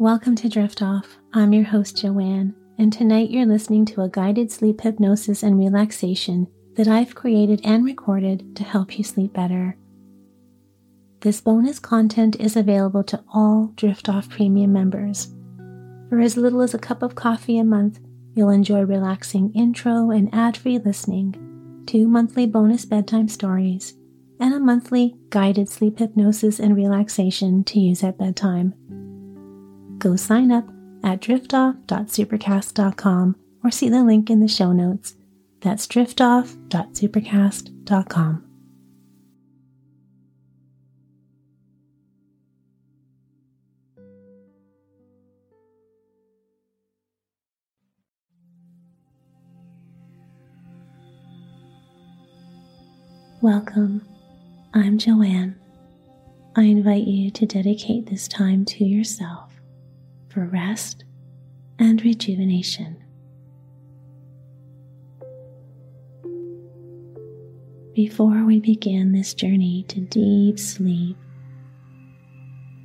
Welcome to Drift Off. I'm your host, Joanne, and tonight you're listening to a guided sleep hypnosis and relaxation that I've created and recorded to help you sleep better. This bonus content is available to all Drift Off Premium members. For as little as a cup of coffee a month, you'll enjoy relaxing intro and ad free listening, two monthly bonus bedtime stories, and a monthly guided sleep hypnosis and relaxation to use at bedtime go sign up at driftoff.supercast.com or see the link in the show notes. That's driftoff.supercast.com. Welcome. I'm Joanne. I invite you to dedicate this time to yourself for rest and rejuvenation. Before we begin this journey to deep sleep,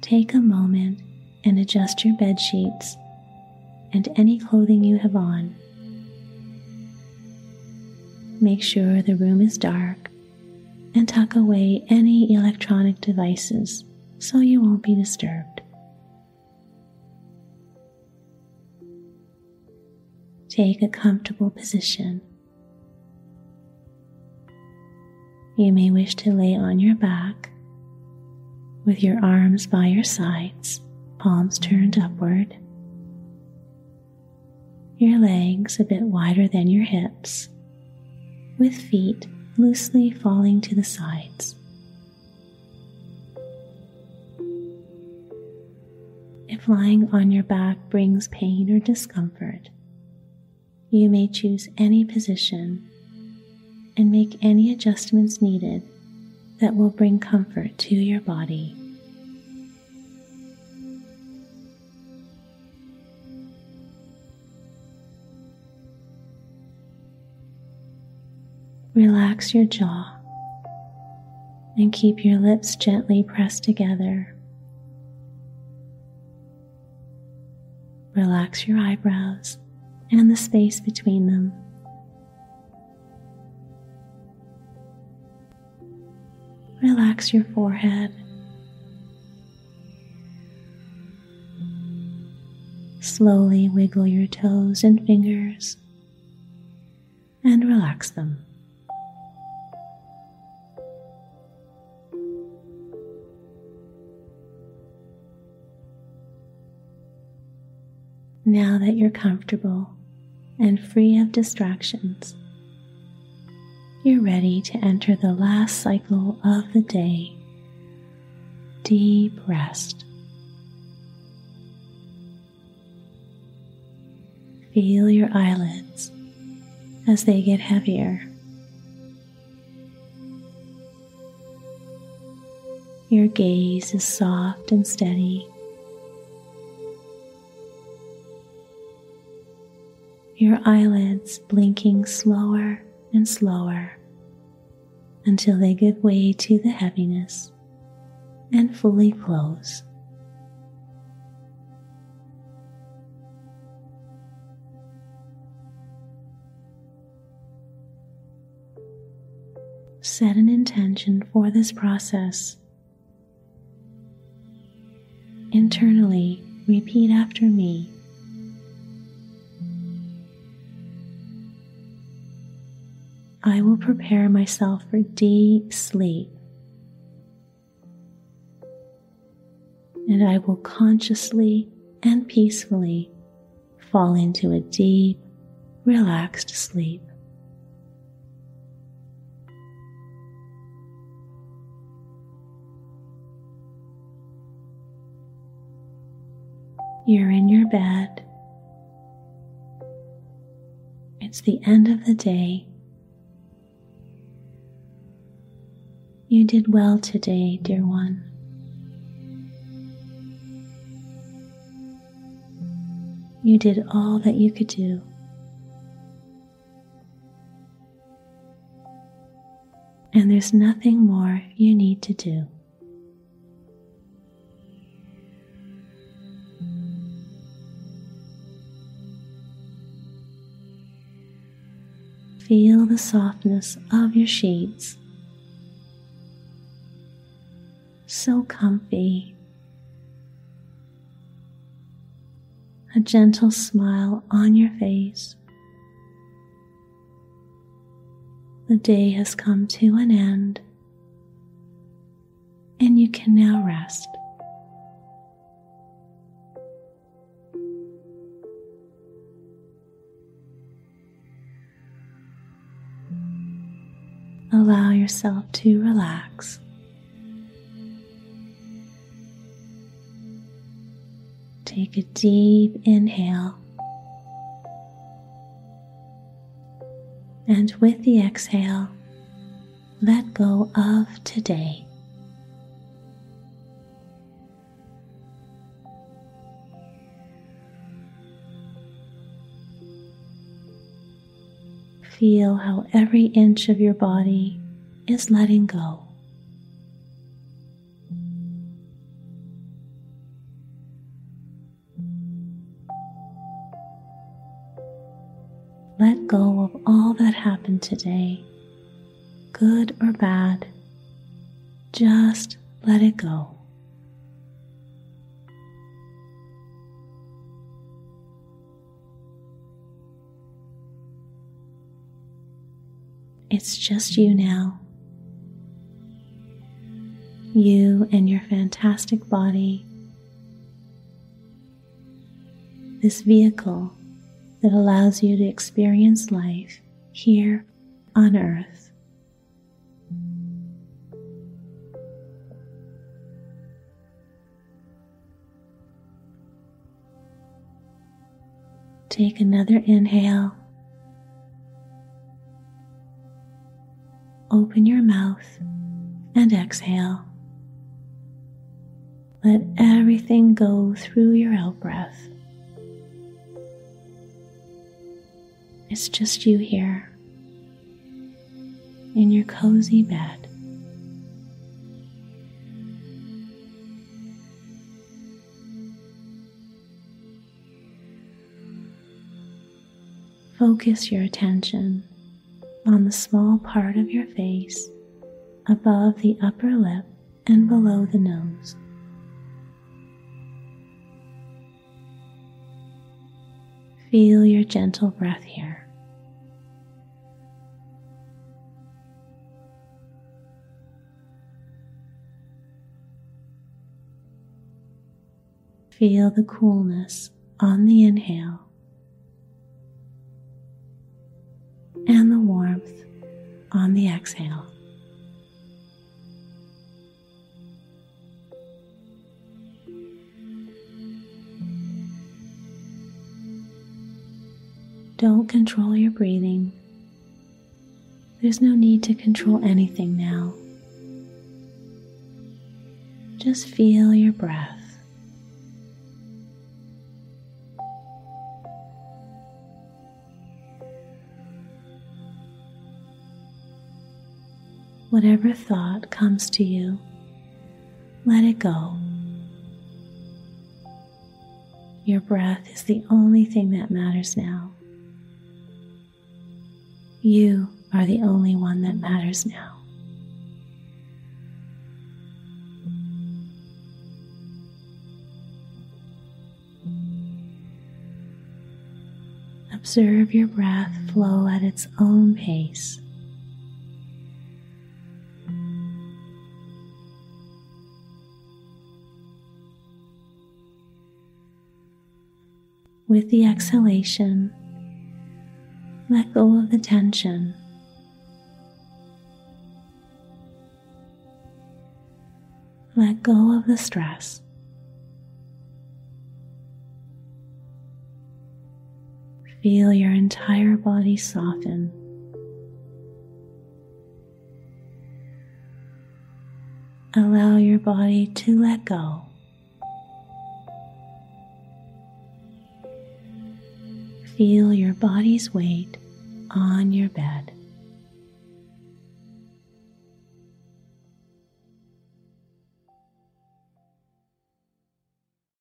take a moment and adjust your bed sheets and any clothing you have on. Make sure the room is dark and tuck away any electronic devices so you won't be disturbed. Take a comfortable position. You may wish to lay on your back with your arms by your sides, palms turned upward, your legs a bit wider than your hips, with feet loosely falling to the sides. If lying on your back brings pain or discomfort, you may choose any position and make any adjustments needed that will bring comfort to your body. Relax your jaw and keep your lips gently pressed together. Relax your eyebrows and the space between them. Relax your forehead. Slowly wiggle your toes and fingers and relax them. Now that you're comfortable, and free of distractions. You're ready to enter the last cycle of the day deep rest. Feel your eyelids as they get heavier. Your gaze is soft and steady. Your eyelids blinking slower and slower until they give way to the heaviness and fully close. Set an intention for this process. Internally, repeat after me I will prepare myself for deep sleep. And I will consciously and peacefully fall into a deep, relaxed sleep. You're in your bed. It's the end of the day You did well today, dear one. You did all that you could do. And there's nothing more you need to do. Feel the softness of your sheets So comfy. A gentle smile on your face. The day has come to an end, and you can now rest. Allow yourself to relax. Take a deep inhale. And with the exhale, let go of today. Feel how every inch of your body is letting go. Let go of all that happened today, good or bad. Just let it go. It's just you now. You and your fantastic body. This vehicle that allows you to experience life here on earth. Take another inhale. Open your mouth and exhale. Let everything go through your out breath. It's just you here in your cozy bed. Focus your attention on the small part of your face above the upper lip and below the nose. Feel your gentle breath here. Feel the coolness on the inhale and the warmth on the exhale. Don't control your breathing. There's no need to control anything now. Just feel your breath. Whatever thought comes to you, let it go. Your breath is the only thing that matters now. You are the only one that matters now. Observe your breath flow at its own pace. With the exhalation, let go of the tension. Let go of the stress. Feel your entire body soften. Allow your body to let go. Feel your body's weight on your bed.